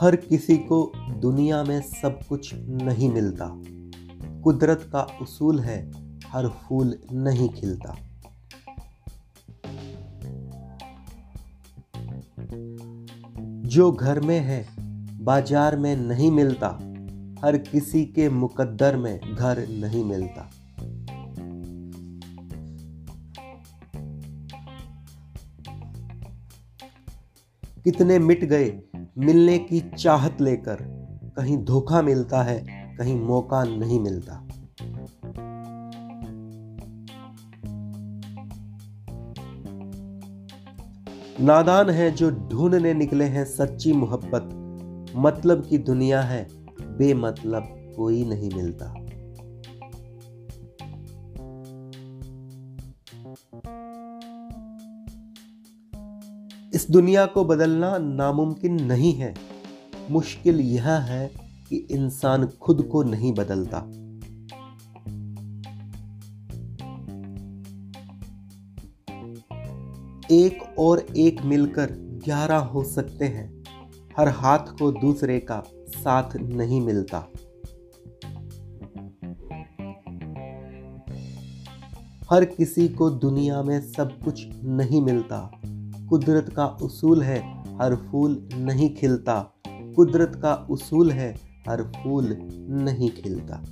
हर किसी को दुनिया में सब कुछ नहीं मिलता। कुदरत का उसूल है, हर फूल नहीं खिलता। जो घर में है, बाज़ार में नहीं मिलता, हर किसी के मुकद्दर में घर नहीं मिलता। कितने मिट गए मिलने की चाहत लेकर कहीं धोखा मिलता है, कहीं मौका नहीं मिलता। नादान है जो ढूँढने निकले हैं सच्ची मोहब्बत। मतलब की दुनिया है, बेमतलब कोई नहीं मिलता। इस दुनिया को बदलना नामुमकिन नहीं है। मुश्किल यह है कि इंसान खुद को नहीं बदलता। एक और एक मिलकर ग्यारह हो सकते हैं। हर हाथ को दूसरे का साथ नहीं मिलता। हर किसी को दुनिया में सब कुछ नहीं मिलता। कुदरत का उसूल है, हर फूल नहीं खिलता। कुदरत का उसूल है, हर फूल नहीं खिलता।